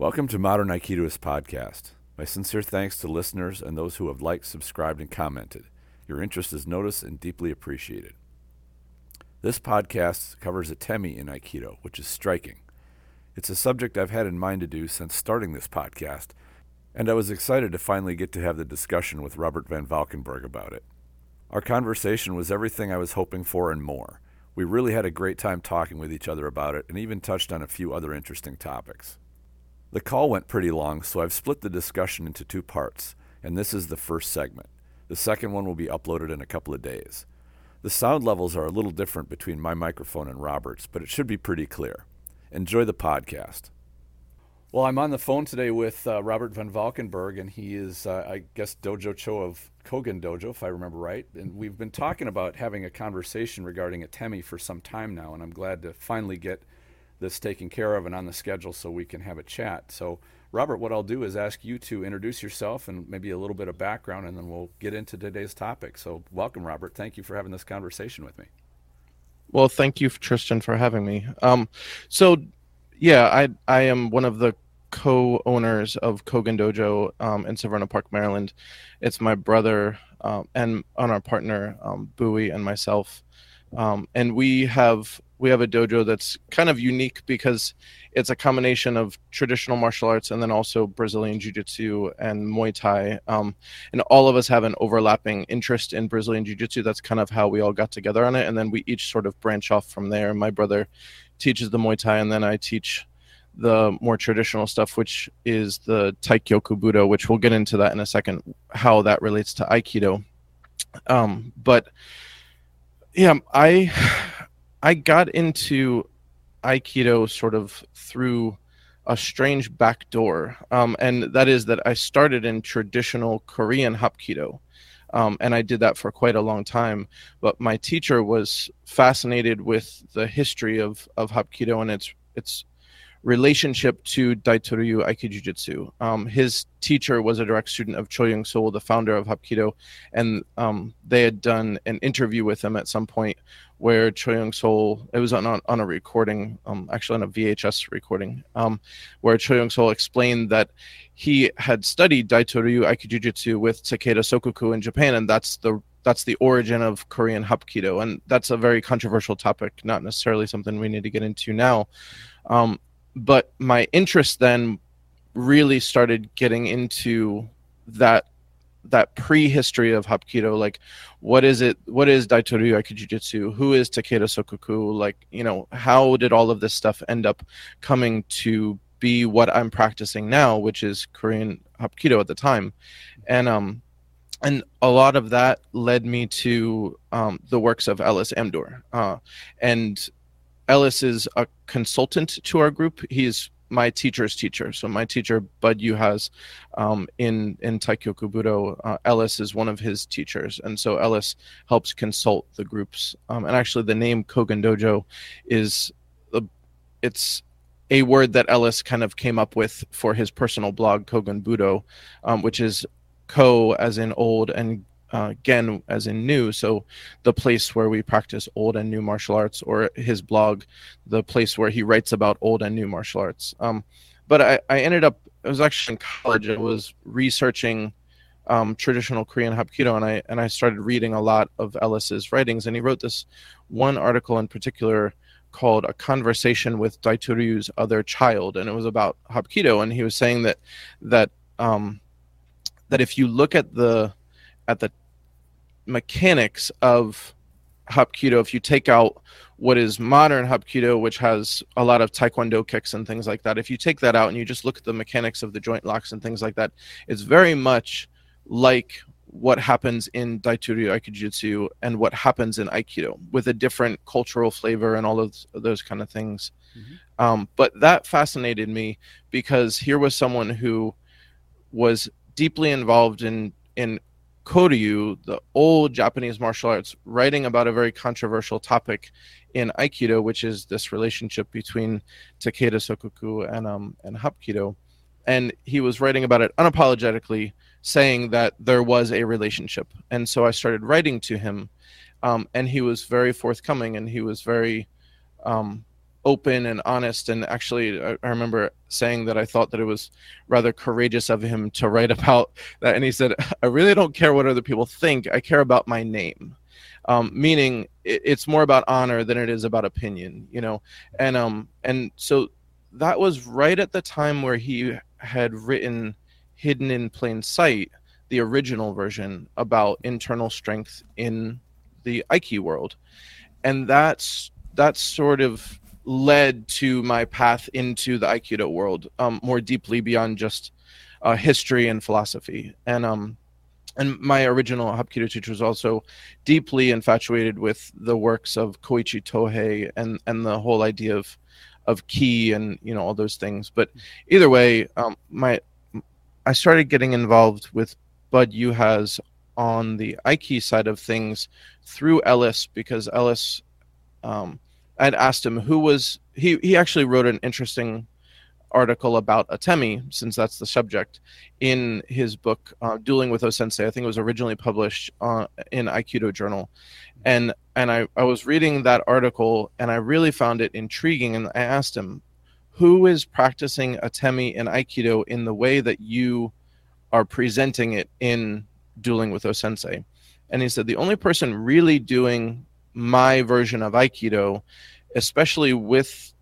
Welcome to Modern Aikidoist Podcast. My sincere thanks to listeners and those who have liked, subscribed, and commented. Your interest is noticed and deeply appreciated. This podcast covers a atemi in Aikido, which is striking. It's a subject I've had in mind to do since starting this podcast, and I was excited to finally get to have the discussion with Robert Van Valkenburg about it. Our conversation was everything I was hoping for and more. We really had a great time talking with each other about it and even touched on a few other interesting topics. The call went pretty long, so I've split the discussion into two parts, and this is the first segment. The second one will be uploaded in a couple of days. The sound levels are a little different between my microphone and Robert's, but it should be pretty clear. Enjoy the podcast. Well, I'm on the phone today with uh, Robert Van Valkenburg, and he is, uh, I guess, Dojo Cho of Kogen Dojo, if I remember right. And we've been talking about having a conversation regarding Atemi for some time now, and I'm glad to finally get this taken care of and on the schedule so we can have a chat. So, Robert, what I'll do is ask you to introduce yourself and maybe a little bit of background, and then we'll get into today's topic. So, welcome, Robert. Thank you for having this conversation with me. Well, thank you, Tristan, for having me. Um, so yeah, I I am one of the co-owners of Kogen Dojo um, in Severna Park, Maryland. It's my brother um, and on our partner um, Bowie and myself, um, and we have we have a dojo that's kind of unique because it's a combination of traditional martial arts and then also Brazilian Jiu Jitsu and Muay Thai. Um, and all of us have an overlapping interest in Brazilian Jiu Jitsu. That's kind of how we all got together on it. And then we each sort of branch off from there. My brother teaches the Muay Thai, and then I teach the more traditional stuff, which is the Taikyoku Budo, which we'll get into that in a second, how that relates to Aikido. Um, but yeah, I I got into Aikido sort of through a strange back door, um, and that is that I started in traditional Korean Hapkido. Um, and I did that for quite a long time. But my teacher was fascinated with the history of of Hapkido and its its relationship to Daitoryu Aikijujutsu. Um, his teacher was a direct student of Cho Young Sol, the founder of Hapkido, and um, they had done an interview with him at some point where Cho Young Sol, it was on, on, a recording, um, actually on a VHS recording, um, where Cho Young Sol explained that he had studied Daitoryu Aikijujutsu with Takeda Sokaku in Japan, and that's the that's the origin of Korean Hapkido, and that's a very controversial topic, not necessarily something we need to get into now. Um, but my interest then really started getting into that that prehistory of hapkido like what is it what is daitoryu aikijujutsu who is takeda sokaku like you know how did all of this stuff end up coming to be what i'm practicing now which is korean hapkido at the time. And um and a lot of that led me to um, the works of Ellis Amdur. Uh, and Ellis is a consultant to our group. He's my teacher's teacher. So my teacher Bud Yuhas um, in in Taikyoku Budo, uh, Ellis is one of his teachers, and so Ellis helps consult the groups. Um, and actually, the name Kogen Dojo is the it's a word that Ellis kind of came up with for his personal blog Kogen Budo, um, which is ko as in old and uh, as in new. So the place where we practice old and new martial arts, or his blog, the place where he writes about old and new martial arts. Um, but I, I ended up, I was actually in college. I was researching um, traditional Korean Hapkido, and I and I started reading a lot of Ellis's writings. And he wrote this one article in particular called "A Conversation with Daitoryu's Other Child," and it was about Hapkido. And he was saying that that um, that if you look at the at the mechanics of Hapkido, if you take out what is modern Hapkido, which has a lot of Taekwondo kicks and things like that, if you take that out and you just look at the mechanics of the joint locks and things like that, it's very much like what happens in Daitoryu Aikijutsu and what happens in Aikido with a different cultural flavor and all of those kind of things. Mm-hmm. Um, but that fascinated me because here was someone who was deeply involved in in Koryu, the old Japanese martial arts, writing about a very controversial topic in Aikido, which is this relationship between Takeda Sokaku and um and Hapkido. And he was writing about it unapologetically, saying that there was a relationship. And so I started writing to him, um, and he was very forthcoming, and he was very um, open and honest. And actually, I, I, remember saying that I thought that it was rather courageous of him to write about that. And he said, I really don't care what other people think, I care about my name. Um, meaning it, it's more about honor than it is about opinion, you know? And, um, and so that was right at the time where he had written Hidden in Plain Sight, the original version about internal strength in the Aiki world. And that's that's sort of led to my path into the Aikido world um, more deeply beyond just uh, history and philosophy. And um, and my original Hapkido teacher was also deeply infatuated with the works of Koichi Tohei and and the whole idea of of ki and you know all those things. But either way, um, my I started getting involved with Bud Yuhas on the Aiki side of things through Ellis because Ellis um, I'd asked him who was he. He actually wrote an interesting article about Atemi, since that's the subject, in his book uh, "Dueling with O-Sensei." I think it was originally published uh, in Aikido Journal, and and I, I was reading that article and I really found it intriguing. And I asked him, "Who is practicing Atemi in Aikido in the way that you are presenting it in Dueling with O-Sensei?" And he said the only person really doing my version of aikido especially with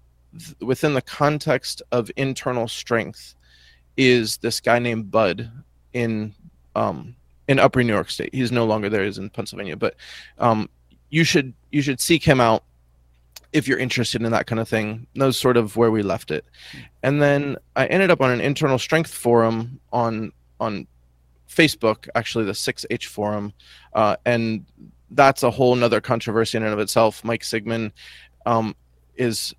within the context of internal strength is this guy named bud in um in upper new york state. He's no longer there. He's in pennsylvania. But um you should you should seek him out if you're interested in that kind of thing. That's sort of where we left it. And then i ended up on an internal strength forum on on facebook actually the 6h forum uh, and that's a whole nother controversy in and of itself. Mike Sigman um, is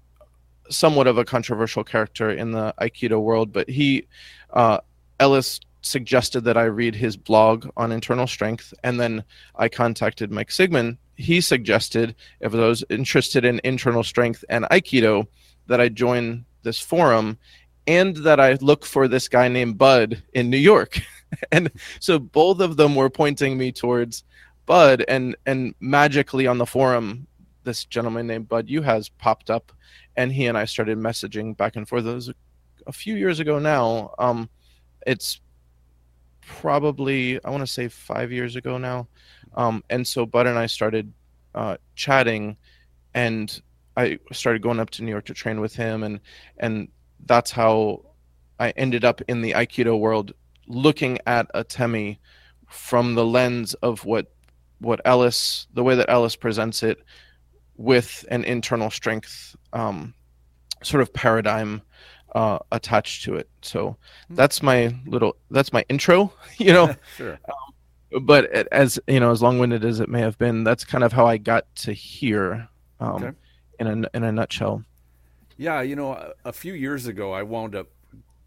somewhat of a controversial character in the Aikido world, but he, uh, Ellis suggested that I read his blog on internal strength, and then I contacted Mike Sigman. He suggested, if I was interested in internal strength and Aikido, that I join this forum and that I look for this guy named Bud in New York. and so both of them were pointing me towards Bud, and and magically on the forum, this gentleman named Bud Yuhas popped up, and he and I started messaging back and forth. It was a, a few years ago now. Um, it's probably I want to say five years ago now, um, and so Bud and I started uh, chatting, and I started going up to New York to train with him, and and that's how I ended up in the Aikido world, looking at Atemi from the lens of what what Ellis, the way that Ellis presents it, with an internal strength um, sort of paradigm uh, attached to it. So hmm. that's my little that's my intro, you know. sure. Um, but as you know, as long-winded as it may have been, that's kind of how I got to here, um, okay. in a in a nutshell. Yeah, you know, a, a few years ago, I wound up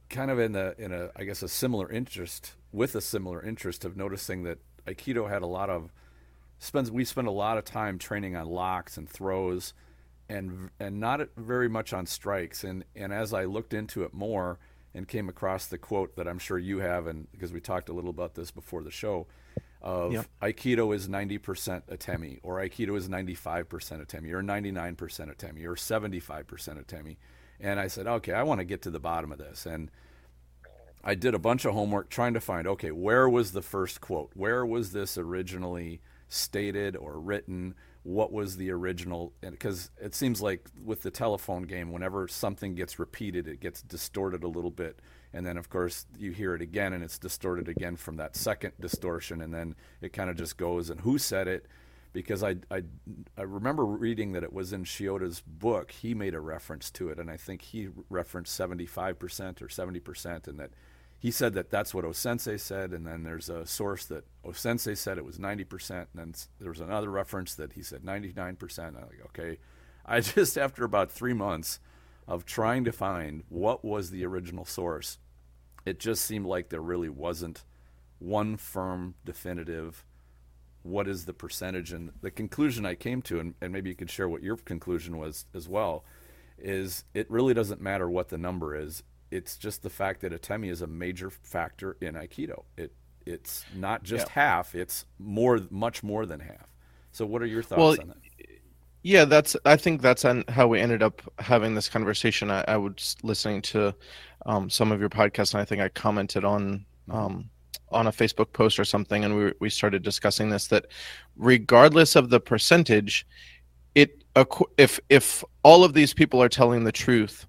kind of in a in a I guess a similar interest with a similar interest of noticing that Aikido had a lot of spends we spend a lot of time training on locks and throws and and not very much on strikes. And and as I looked into it more and came across the quote that I'm sure you have and because we talked a little about this before the show of yep. aikido is 90% atemi or aikido is 95% atemi or 99% atemi or 75% atemi and I said okay I want to get to the bottom of this. And I did a bunch of homework trying to find okay where was the first quote? Where was this originally stated or written what was the original because it seems like with the telephone game whenever something gets repeated it gets distorted a little bit. And then of course you hear it again and it's distorted again from that second distortion. And then it kind of just goes. And who said it? Because I, I, I remember reading that it was in Shioda's book. He made a reference to it. And I think he referenced 75% or 70% and that he said that that's what O-Sensei said, and then there's a source that O-Sensei said it was 90%, and then there was another reference that he said 99%. I'm like, okay. I just, after about three months of trying to find what was the original source, it just seemed like there really wasn't one firm, definitive, what is the percentage. And the conclusion I came to, and, and maybe you could share what your conclusion was as well, is it really doesn't matter what the number is it's just the fact that atemi is a major factor in aikido. It it's not just yeah. half; it's more, much more than half. So, what are your thoughts well, on that? Yeah, that's. I think that's how we ended up having this conversation. I, I was listening to um, some of your podcasts, and I think I commented on um, on a Facebook post or something, and we we started discussing this. That regardless of the percentage, it if if all of these people are telling the truth,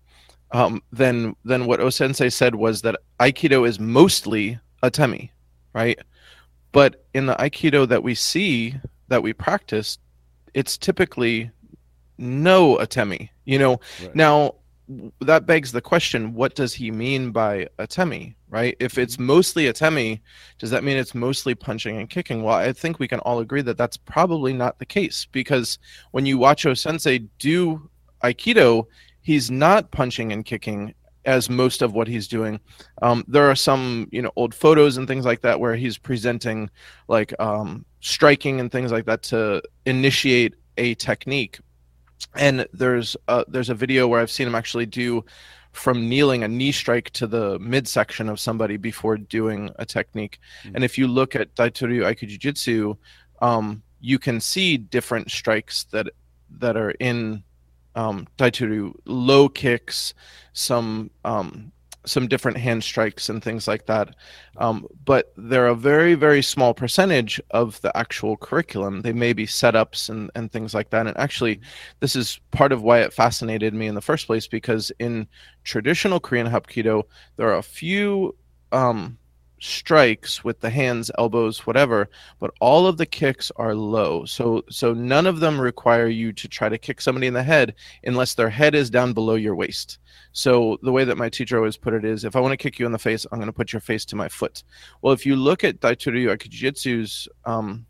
um, then then what Osensei said was that Aikido is mostly atemi, right? But in the Aikido that we see that we practice, it's typically no atemi. You know, right. now that begs the question: What does he mean by atemi? Right? If it's mm-hmm. mostly atemi, does that mean it's mostly punching and kicking? Well, I think we can all agree that that's probably not the case because when you watch Osensei do Aikido, he's not punching and kicking as most of what he's doing. Um, there are some, you know, old photos and things like that where he's presenting like um, striking and things like that to initiate a technique. And there's a, there's a video where I've seen him actually do from kneeling a knee strike to the midsection of somebody before doing a technique. Mm-hmm. And if you look at Daitoryu Aikido Jiu-Jitsu, um, you can see different strikes that that are in um, Daitoryu low kicks, some um, some different hand strikes and things like that. Um, but they're a very, very small percentage of the actual curriculum. They may be setups and, and things like that. And actually, this is part of why it fascinated me in the first place because in traditional Korean Hapkido, there are a few um, strikes with the hands, elbows, whatever, but all of the kicks are low. So so none of them require you to try to kick somebody in the head unless their head is down below your waist. So the way that my teacher always put it is if I want to kick you in the face, I'm going to put your face to my foot. Well, if you look at Daitoryu Jiu-Jitsu's um,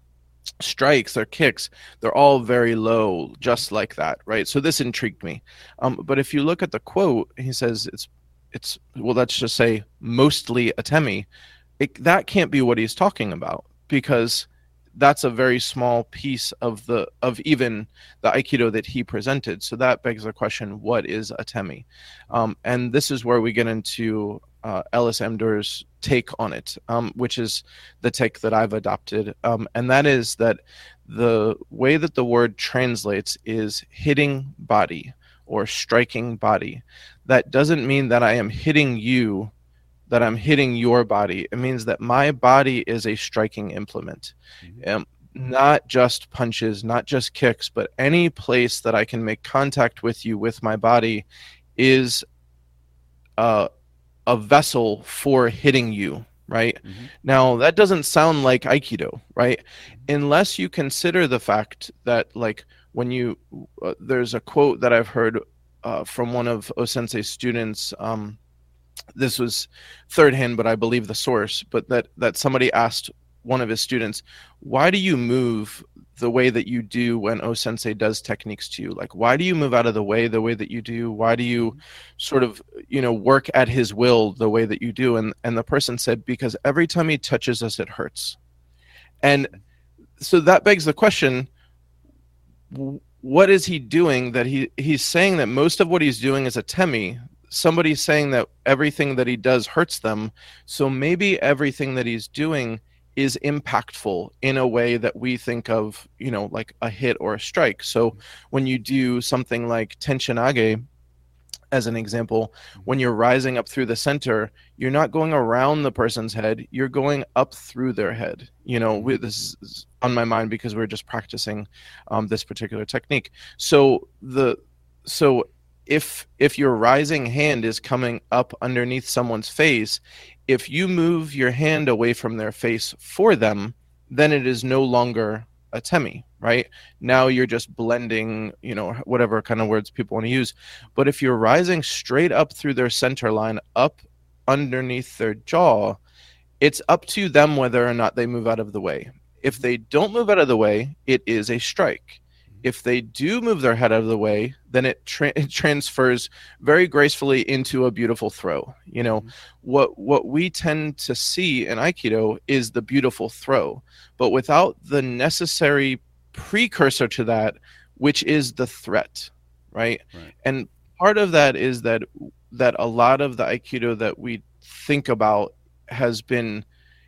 strikes or kicks, they're all very low, just like that, right? So this intrigued me. Um, but if you look at the quote, he says it's it's well, let's just say mostly atemi it, that can't be what he's talking about because that's a very small piece of the of even the aikido that he presented. So that begs the question what is atemi um, and this is where we get into uh, ellis amdur's take on it um, which is the take that i've adopted. Um, and that is that the way that the word translates is hitting body or striking body. That doesn't mean that i am hitting you that I'm hitting your body. It means that my body is a striking implement. Mm-hmm. Um, not just punches, not just kicks, but any place that I can make contact with you with my body is uh, a vessel for hitting you, right? Mm-hmm. Now, that doesn't sound like Aikido, right? Mm-hmm. Unless you consider the fact that, like, when you, uh, there's a quote that I've heard uh, from one of Osensei's students. Um, this was third hand, but I believe the source, but that, that somebody asked one of his students, why do you move the way that you do when O Sensei does techniques to you? Like, why do you move out of the way the way that you do? Why do you mm-hmm. sort of, you know, work at his will the way that you do? And, and the person said, because every time he touches us, it hurts. And so that begs the question, what is he doing that he, he's saying that most of what he's doing is atemi somebody's saying that everything that he does hurts them. So maybe everything that he's doing is impactful in a way that we think of, you know, like a hit or a strike. So when you do something like tenchinage, as an example, when you're rising up through the center, you're not going around the person's head, you're going up through their head. You know, we, this is on my mind because we're just practicing um, this particular technique. So the so if if your rising hand is coming up underneath someone's face if you move your hand away from their face for them then it is no longer atemi right? Now you're just blending you know whatever kind of words people want to use. But if you're rising straight up through their center line up underneath their jaw it's up to them whether or not they move out of the way. If they don't move out of the way it is a strike if they do move their head out of the way, then it, tra- it transfers very gracefully into a beautiful throw. You know, mm-hmm. what what we tend to see in Aikido is the beautiful throw, but without the necessary precursor to that, which is the threat, right? right? And part of that is that that a lot of the Aikido that we think about has been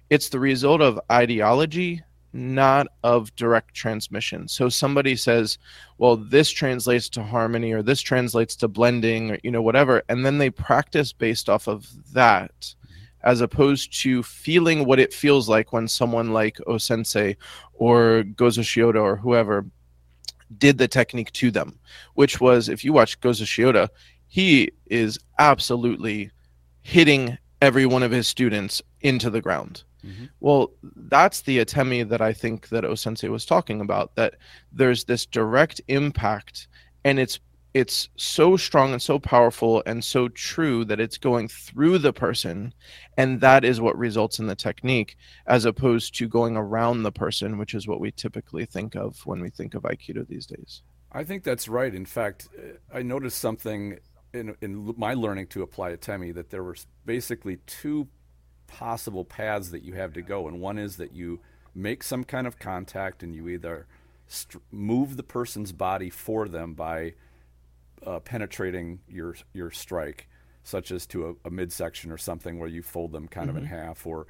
it's the result of ideology not of direct transmission. So somebody says, well, this translates to harmony or this translates to blending or, you know, whatever. And then they practice based off of that mm-hmm. as opposed to feeling what it feels like when someone like Osensei or Gozo Shioda or whoever did the technique to them, which was if you watch Gozo Shioda, he is absolutely hitting every one of his students into the ground. Mm-hmm. Well, that's the atemi that I think that Osensei was talking about. That there's this direct impact, and it's it's so strong and so powerful and so true that it's going through the person and that is what results in the technique as opposed to going around the person which is what we typically think of when we think of aikido these days i think that's right in fact i noticed something in, in my learning to apply atemi that there were basically two possible paths that you have to go and one is that you make some kind of contact and you either st- move the person's body for them by uh, penetrating your your strike, such as to a, a, midsection or something where you fold them kind mm-hmm. of in mm-hmm. half, or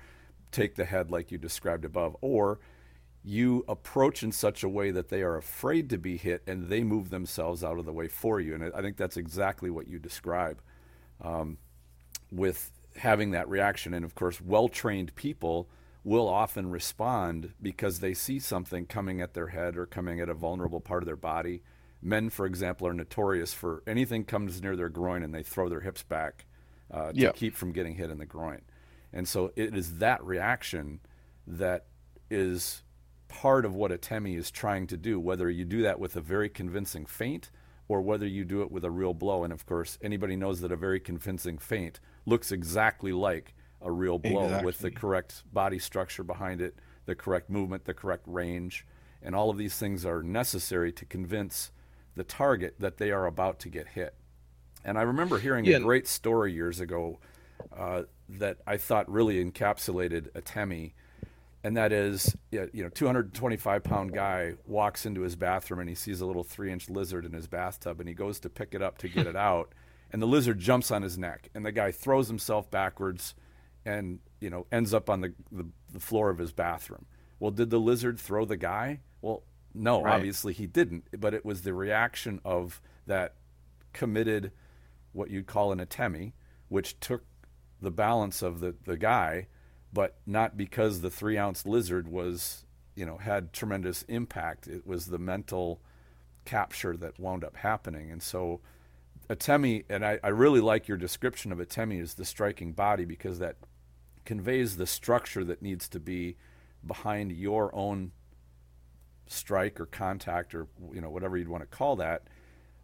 take the head like you described above, or you approach in such a way that they are afraid to be hit and they move themselves out of the way for you. And I think that's exactly what you describe um, with having that reaction. And of course, well trained people will often respond because they see something coming at their head or coming at a vulnerable part of their body men, for example, are notorious for anything comes near their groin and they throw their hips back uh, to yep. keep from getting hit in the groin. And so it is that reaction that is part of what Atemi is trying to do, whether you do that with a very convincing feint or whether you do it with a real blow. And of course, anybody knows that a very convincing feint looks exactly like a real blow exactly. with the correct body structure behind it, the correct movement, the correct range. And all of these things are necessary to convince the target that they are about to get hit. And I remember hearing yeah. a great story years ago uh, that I thought really encapsulated Atemi, and that is, you know, 225 pound guy walks into his bathroom and he sees a little three inch lizard in his bathtub, and he goes to pick it up to get it out, and the lizard jumps on his neck, and the guy throws himself backwards, and you know ends up on the, the, the floor of his bathroom. Well, did the lizard throw the guy? Well, no, right. obviously he didn't. But it was the reaction of that committed, what you'd call an atemi, which took the balance of the, the guy, but not because the three ounce lizard was, you know, had tremendous impact. It was the mental capture that wound up happening. And so atemi, and I, I really like your description of atemi as the striking body because that conveys the structure that needs to be behind your own strike or contact or you know whatever you'd want to call that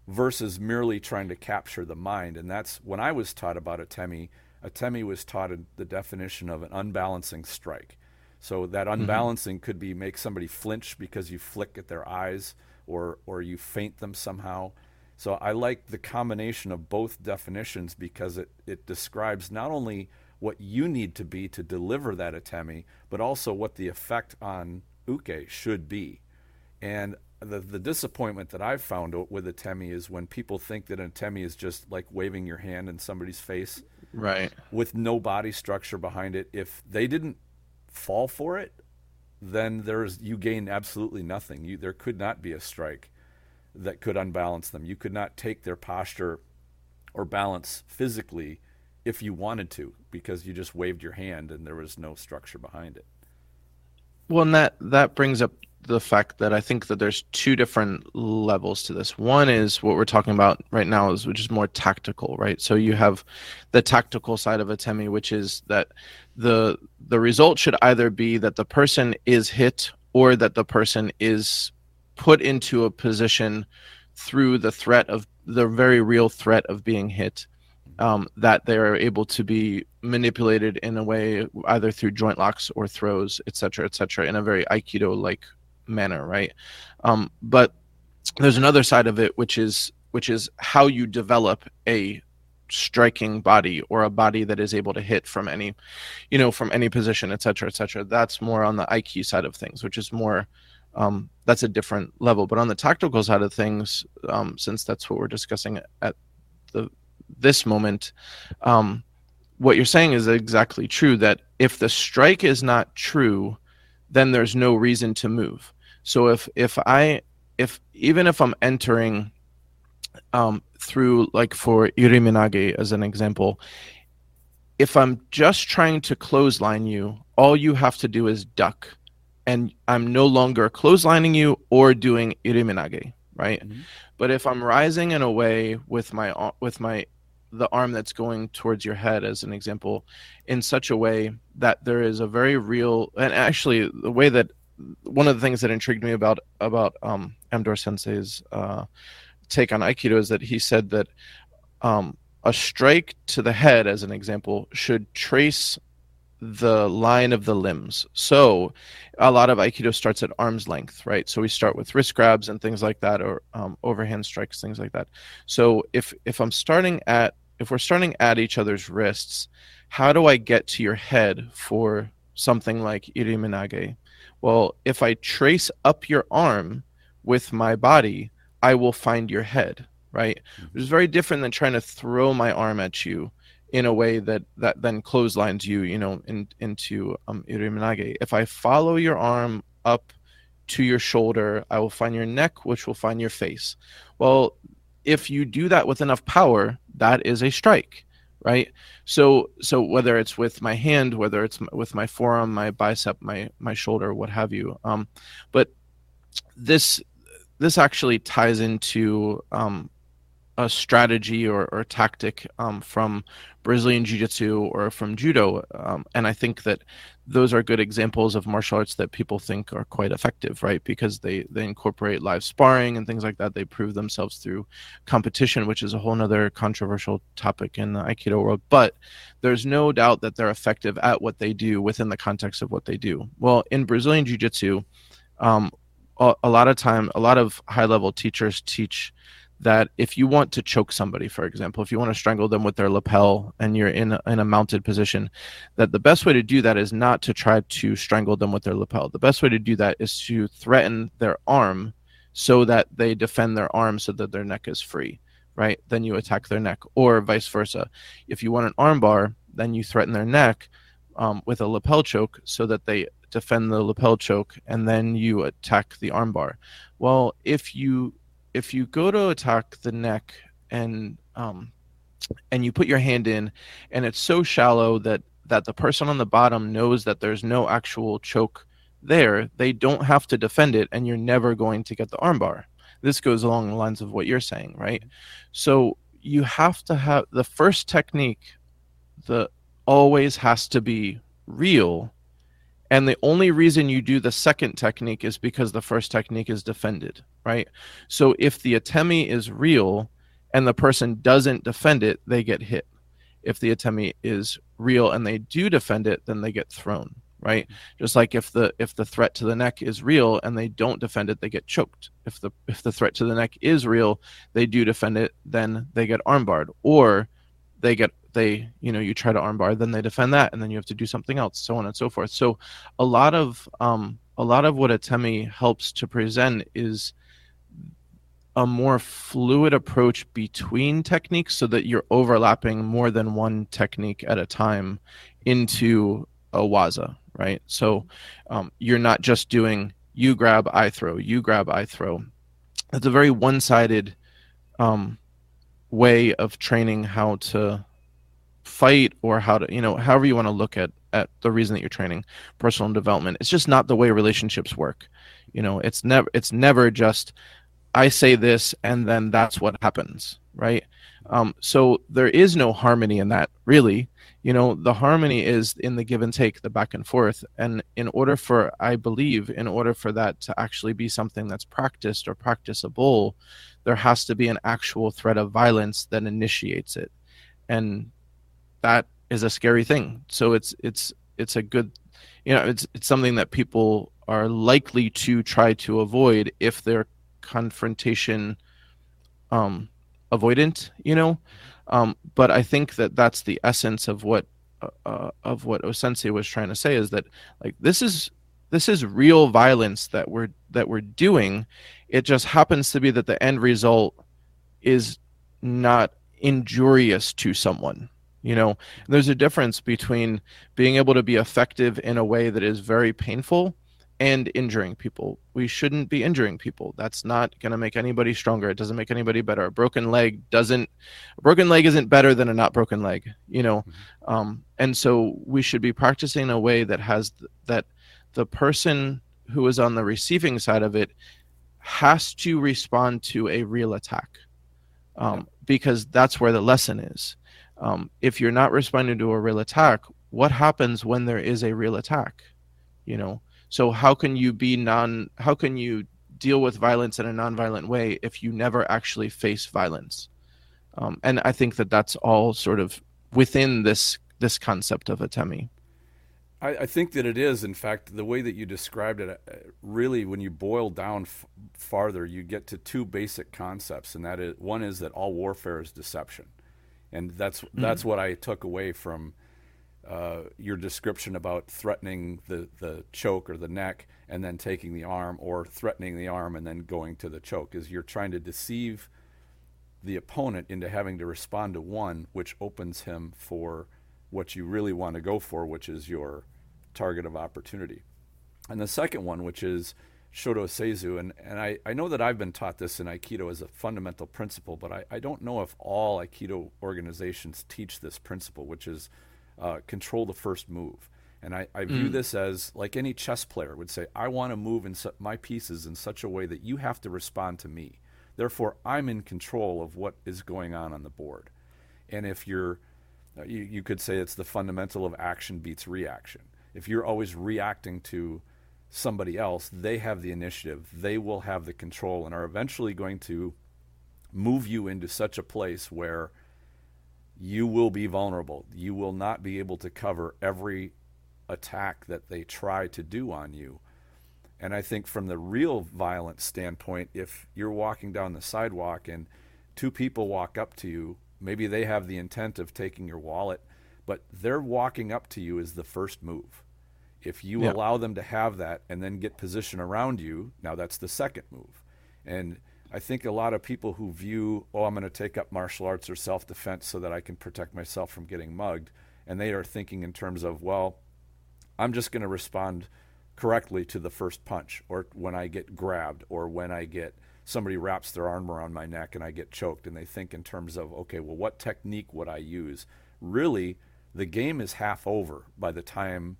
versus merely trying to capture the mind and that's when I was taught about atemi atemi was taught the definition of an unbalancing strike so that mm-hmm. unbalancing mm-hmm. could be make somebody flinch because you flick at their eyes or or you feint them somehow so I like the combination of both definitions because it, it describes not only what you need to be to deliver that atemi, but also what the effect on uke should be. And the the disappointment that I've found with atemi is when people think that atemi is just like waving your hand in somebody's face, right, with no body structure behind it. If they didn't fall for it, then there's you gain absolutely nothing. You there could not be a strike that could unbalance them. You could not take their posture or balance physically if you wanted to because you just waved your hand and there was no structure behind it. Well, and that that brings up the fact that I think that there's two different levels to this. One is what we're talking about right now is which is more tactical, right? So you have the tactical side of Atemi, which is that the the result should either be that the person is hit or that the person is put into a position through the threat of the very real threat of being hit um, that they are able to be manipulated in a way either through joint locks or throws, etc., etc., in a very aikido-like manner, right? Um, but there's another side of it, which is which is how you develop a striking body or a body that is able to hit from any, you know, from any position, etc., etc. That's more on the Aiki side of things, which is more. Um, that's a different level. But on the tactical side of things, um, since that's what we're discussing at the this moment, um, what you're saying is exactly true. That if the strike is not true, then there's no reason to move. So if if I if even if I'm entering um, through like for Iriminage as an example, if I'm just trying to clothesline you, all you have to do is duck, and I'm no longer clotheslining you or doing Iriminage, right? Mm-hmm. But if I'm rising in a way with my with my the arm that's going towards your head as an example in such a way that there is a very real and actually the way that one of the things that intrigued me about about um, Amdur Sensei's uh, take on Aikido is that he said that um, a strike to the head, as an example, should trace the line of the limbs. So a lot of Aikido starts at arm's length, right? So we start with wrist grabs and things like that, or um, overhand strikes, things like that. So if if I'm starting at if we're starting at each other's wrists, how do I get to your head for something like iriminage? Well, if I trace up your arm with my body, I will find your head, right? Mm-hmm. Which is very different than trying to throw my arm at you in a way that that then clotheslines you, you know, in, into um, iriminage. If I follow your arm up to your shoulder, I will find your neck, which will find your face. Well, if you do that with enough power, that is a strike right? So so whether it's with my hand whether it's with my forearm my bicep my my shoulder what have you um but this this actually ties into um a strategy or, or tactic um, from Brazilian Jiu Jitsu or from Judo. Um, and I think that those are good examples of martial arts that people think are quite effective, right? Because they, they incorporate live sparring and things like that. They prove themselves through competition, which is a whole other controversial topic in the Aikido world. But there's no doubt that they're effective at what they do within the context of what they do. Well, in Brazilian Jiu Jitsu, um, a, a lot of time, a lot of high level teachers teach that if you want to choke somebody, for example, if you want to strangle them with their lapel and you're in a, in a mounted position, that the best way to do that is not to try to strangle them with their lapel. The best way to do that is to threaten their arm so that they defend their arm so that their neck is free, right? Then you attack their neck, or vice versa. If you want an armbar, then you threaten their neck um, with a lapel choke so that they defend the lapel choke and then you attack the armbar. Well, if you if you go to attack the neck and um, and you put your hand in and it's so shallow that that the person on the bottom knows that there's no actual choke there they don't have to defend it and you're never going to get the armbar this goes along the lines of what you're saying right? So you have to have the first technique the always has to be real and the only reason you do the second technique is because the first technique is defended, right? So if the atemi is real and the person doesn't defend it, they get hit. If the atemi is real and they do defend it, then they get thrown, right? Just like if the if the threat to the neck is real and they don't defend it, they get choked. If the if the threat to the neck is real, they do defend it, then they get armbarred or they get they you know you try to armbar then they defend that and then you have to do something else so on and so forth. So a lot of um a lot of what atemi helps to present is a more fluid approach between techniques so that you're overlapping more than one technique at a time into a waza right? So um, you're not just doing you grab i throw you grab i throw. It's a very one-sided um, way of training how to fight or how to you know however you want to look at at the reason that you're training personal development. It's just not the way relationships work. You know it's never it's never just i say this and then that's what happens right? Um, so there is no harmony in that really. You know the harmony is in the give and take the back and forth. And in order for i believe in order for that to actually be something that's practiced or practicable there has to be an actual threat of violence that initiates it. And that is a scary thing. So it's it's it's a good, you know, it's it's something that people are likely to try to avoid if they're confrontation um, avoidant, you know. Um, but I think that that's the essence of what uh, uh of what Osensei was trying to say is that like this is this is real violence that we're that we're doing. It just happens to be that the end result is not injurious to someone you know there's a difference between being able to be effective in a way that is very painful and injuring people. We shouldn't be injuring people. That's not going to make anybody stronger. It doesn't make anybody better. A broken leg doesn't a broken leg isn't better than a not broken leg, you know. Mm-hmm. Um, and so we should be practicing in a way that has th- that the person who is on the receiving side of it has to respond to a real attack. Um, because that's where the lesson is. Um, if you're not responding to a real attack, what happens when there is a real attack? You know, so how can you be non? How can you deal with violence in a non-violent way if you never actually face violence? Um, and I think that that's all sort of within this this concept of atemi. I, I, think that it is. In fact, the way that you described it, uh, really, when you boil down f- farther, you get to two basic concepts, and that is one is that all warfare is deception, and that's mm-hmm. that's what I took away from uh, your description about threatening the, the choke or the neck and then taking the arm or threatening the arm and then going to the choke is you're trying to deceive the opponent into having to respond to one which opens him for what you really want to go for which is your target of opportunity and the second one which is shodo seizu and, and I, I know that i've been taught this in aikido as a fundamental principle but I, I don't know if all aikido organizations teach this principle which is uh, control the first move. And I, I view mm. this as like any chess player would say, I want to move in su- my pieces in such a way that you have to respond to me. Therefore, I'm in control of what is going on on the board. And if you're, uh, you, you could say it's the fundamental of action beats reaction. If you're always reacting to somebody else, they have the initiative, they will have the control, and are eventually going to move you into such a place where you will be vulnerable. You will not be able to cover every attack that they try to do on you. And I think from the real violence standpoint, if you're walking down the sidewalk and two people walk up to you, maybe they have the intent of taking your wallet, but they're walking up to you is the first move. If you yeah. allow them to have that and then get position around you, now that's the second move. And I think a lot of people who view, oh, I'm going to take up martial arts or self defense so that I can protect myself from getting mugged, and they are thinking in terms of, well, I'm just going to respond correctly to the first punch, or when I get grabbed, or when I get somebody wraps their arm around my neck and I get choked, and they think in terms of, okay, well, what technique would I use? Really, the game is half over by the time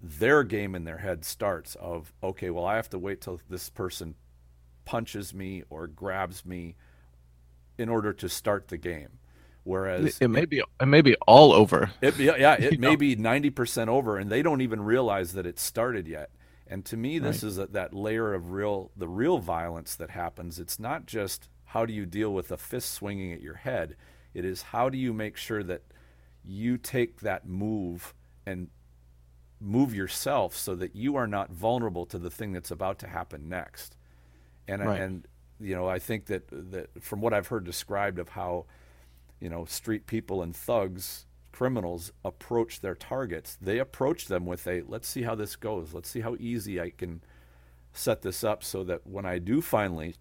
their game in their head starts of okay well i have to wait till this person punches me or grabs me in order to start the game. Whereas it, may be it may be all over. It, yeah, it may know? be ninety percent over, and they don't even realize that it started yet. And to me, this right. is a, that layer of real the real violence that happens. It's not just how do you deal with a fist swinging at your head. It is how do you make sure that you take that move and move yourself so that you are not vulnerable to the thing that's about to happen next. And right. and you know I think that that from what I've heard described of how you know street people and thugs criminals approach their targets they approach them with a let's see how this goes. Let's see how easy I can set this up so that when I do finally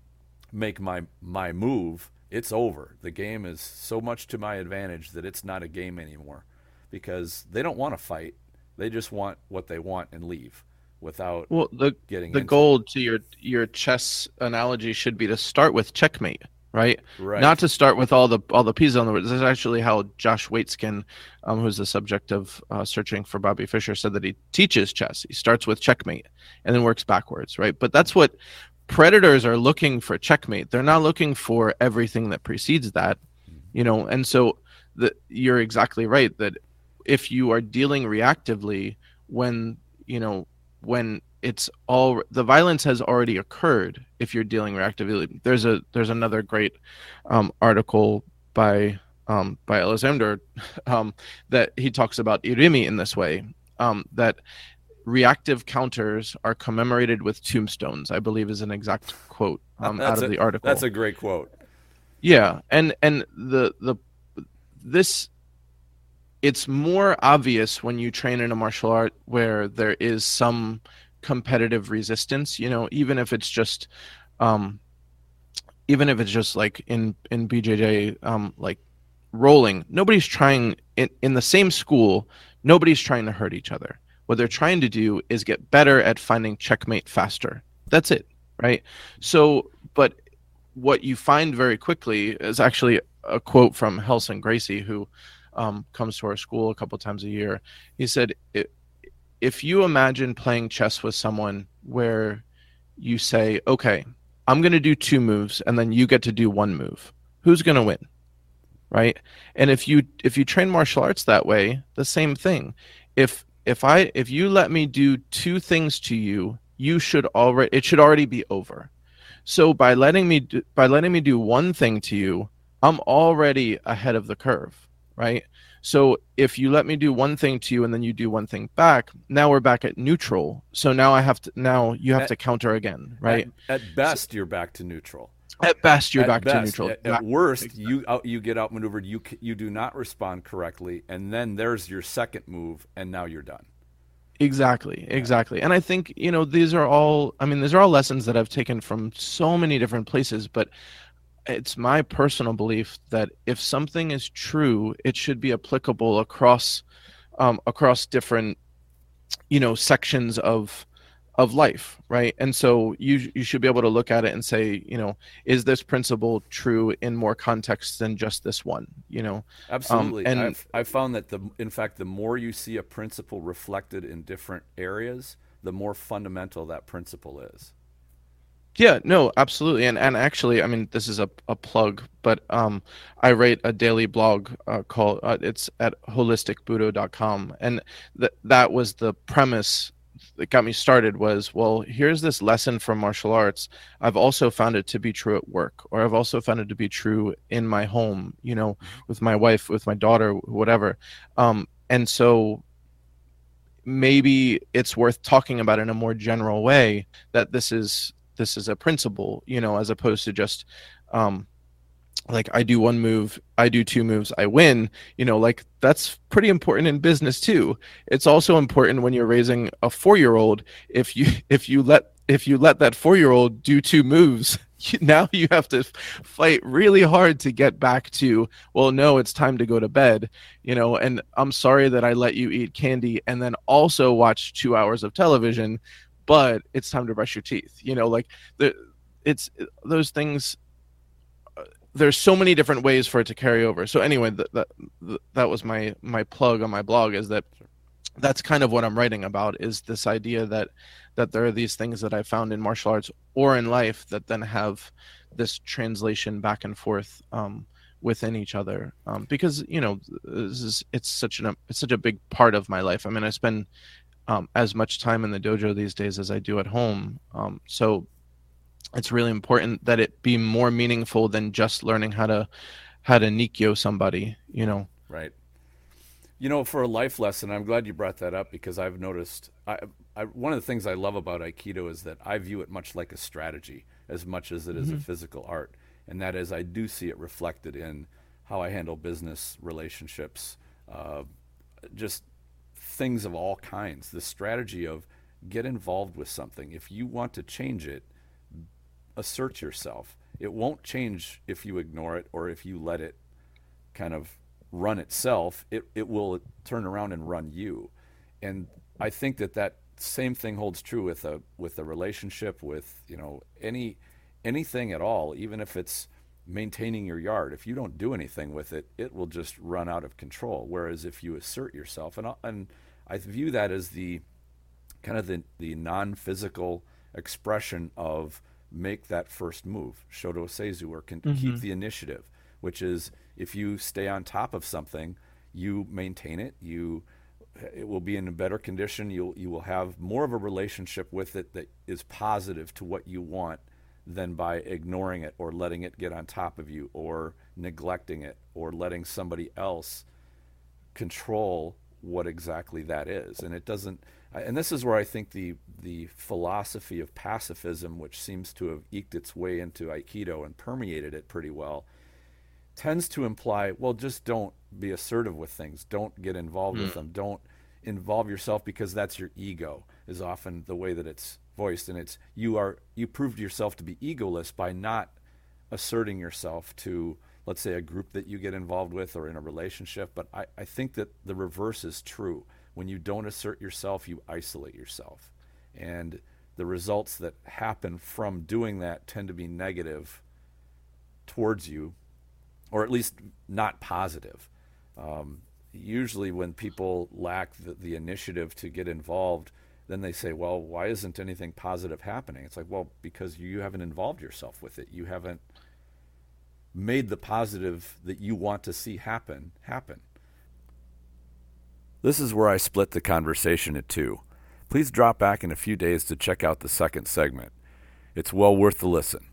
make my my move it's over. The game is so much to my advantage that it's not a game anymore. Because they don't want to fight they just want what they want and leave without well the getting the goal to your your chess analogy should be to start with checkmate right? right. Not to start with all the all the pieces on the board this is actually how josh waitzkin um, who's the subject of uh, searching for bobby fischer said that he teaches chess. He starts with checkmate and then works backwards right? But that's what predators are looking for checkmate. They're not looking for everything that precedes that you know? And so the, you're exactly right that if you are dealing reactively when you know when it's all the violence has already occurred if you're dealing reactively. There's a there's another great um, article by um, by alexander um, that he talks about irimi in this way um, that reactive counters are commemorated with tombstones i believe is an exact quote um, out of a, the article. that's a great quote. Yeah and and the the this it's more obvious when you train in a martial art where there is some competitive resistance you know even if it's just um even if it's just like in in bjj um like rolling nobody's trying in in the same school nobody's trying to hurt each other what they're trying to do is get better at finding checkmate faster. That's it, right? So, but what you find very quickly is actually a quote from Relson Gracie, who um, comes to our school a couple times a year. He said, "If you imagine playing chess with someone where you say, okay, I'm going to do two moves, and then you get to do one move, who's going to win?" Right? And if you if you train martial arts that way, the same thing. If if I if you let me do two things to you, you should already it should already be over. So by letting me do, by letting me do one thing to you, I'm already ahead of the curve, right? So if you let me do one thing to you and then you do one thing back, now we're back at neutral. So now I have to now you have at, to counter again, right? At, at best, so, you're back to neutral. At best, you're at back best, to neutral. At, at worst, exactly. you out, you get outmaneuvered. You you do not respond correctly, and then there's your second move, and now you're done. Exactly, exactly. And I think you know these are all. I mean, these are all lessons that I've taken from so many different places, but it's my personal belief that if something is true, it should be applicable across um, across different you know sections of of life right? And so you you should be able to look at it and say you know is this principle true in more contexts than just this one you know? Absolutely. Um, and I've, I've found that the in fact the more you see a principle reflected in different areas the more fundamental that principle is yeah, no, absolutely. And and actually, I mean, this is a, a plug, but um, I write a daily blog uh, called uh, it's at holisticbudo.com, and that that was the premise that got me started was well here's this lesson from martial arts i've also found it to be true at work or i've also found it to be true in my home you know with my wife with my daughter whatever um, and so maybe it's worth talking about in a more general way that this is this is a principle you know as opposed to just um, like I do one move, I do two moves, I win, you know, like that's pretty important in business too. It's also important when you're raising a 4-year-old if you if you let if you let that 4-year-old do two moves, now you have to fight really hard to get back to well no it's time to go to bed you know and i'm sorry that i let you eat candy and then also watch two hours of television but it's time to brush your teeth you know like the it's those things there's so many different ways for it to carry over. So anyway, that that that was my my plug on my blog is that that's kind of what I'm writing about is this idea that that there are these things that I found in martial arts or in life that then have this translation back and forth um, within each other um, because you know is it's such an it's such a big part of my life. I mean, I spend um, as much time in the dojo these days as I do at home. Um, so it's really important that it be more meaningful than just learning how to how to nikyo somebody you know right you know for a life lesson i'm glad you brought that up because i've noticed I, I, one of the things i love about aikido is that i view it much like a strategy as much as it is mm-hmm. a physical art and that is i do see it reflected in how i handle business relationships uh, just things of all kinds the strategy of get involved with something if you want to change it assert yourself. It won't change if you ignore it or if you let it kind of run itself. It, it will turn around and run you. And I think that that same thing holds true with a with a relationship with you know any anything at all even if it's maintaining your yard if you don't do anything with it it will just run out of control whereas if you assert yourself and and I view that as the kind of the the non-physical expression of make that first move, Shoto Seizu, or can mm-hmm. keep the initiative, which is if you stay on top of something, you maintain it, you it will be in a better condition. You'll you will have more of a relationship with it that is positive to what you want than by ignoring it or letting it get on top of you or neglecting it or letting somebody else control what exactly that is. And it doesn't and this is where I think the the philosophy of pacifism, which seems to have eked its way into Aikido and permeated it pretty well, tends to imply, well, just don't be assertive with things, don't get involved mm. with hmm. them, don't involve yourself because that's your ego. Is often the way that it's voiced, and it's you are you proved yourself to be egoless by not asserting yourself to let's say a group that you get involved with or in a relationship but I, I think that the reverse is true When you don't assert yourself, you isolate yourself. And the results that happen from doing that tend to be negative towards you, or at least not positive. Um, usually, when people lack the, the initiative to get involved, then they say, well, why isn't anything positive happening? It's like, well, because you haven't involved yourself with it. You haven't made the positive that you want to see happen happen. This is where I split the conversation at two. Please drop back in a few days to check out the second segment. It's well worth the listen.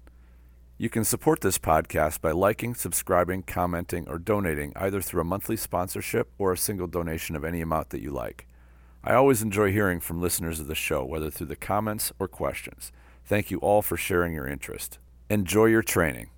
You can support this podcast by liking, subscribing, commenting, or donating either through a monthly sponsorship or a single donation of any amount that you like. I always enjoy hearing from listeners of the show, whether through the comments or questions. Thank you all for sharing your interest. Enjoy your training.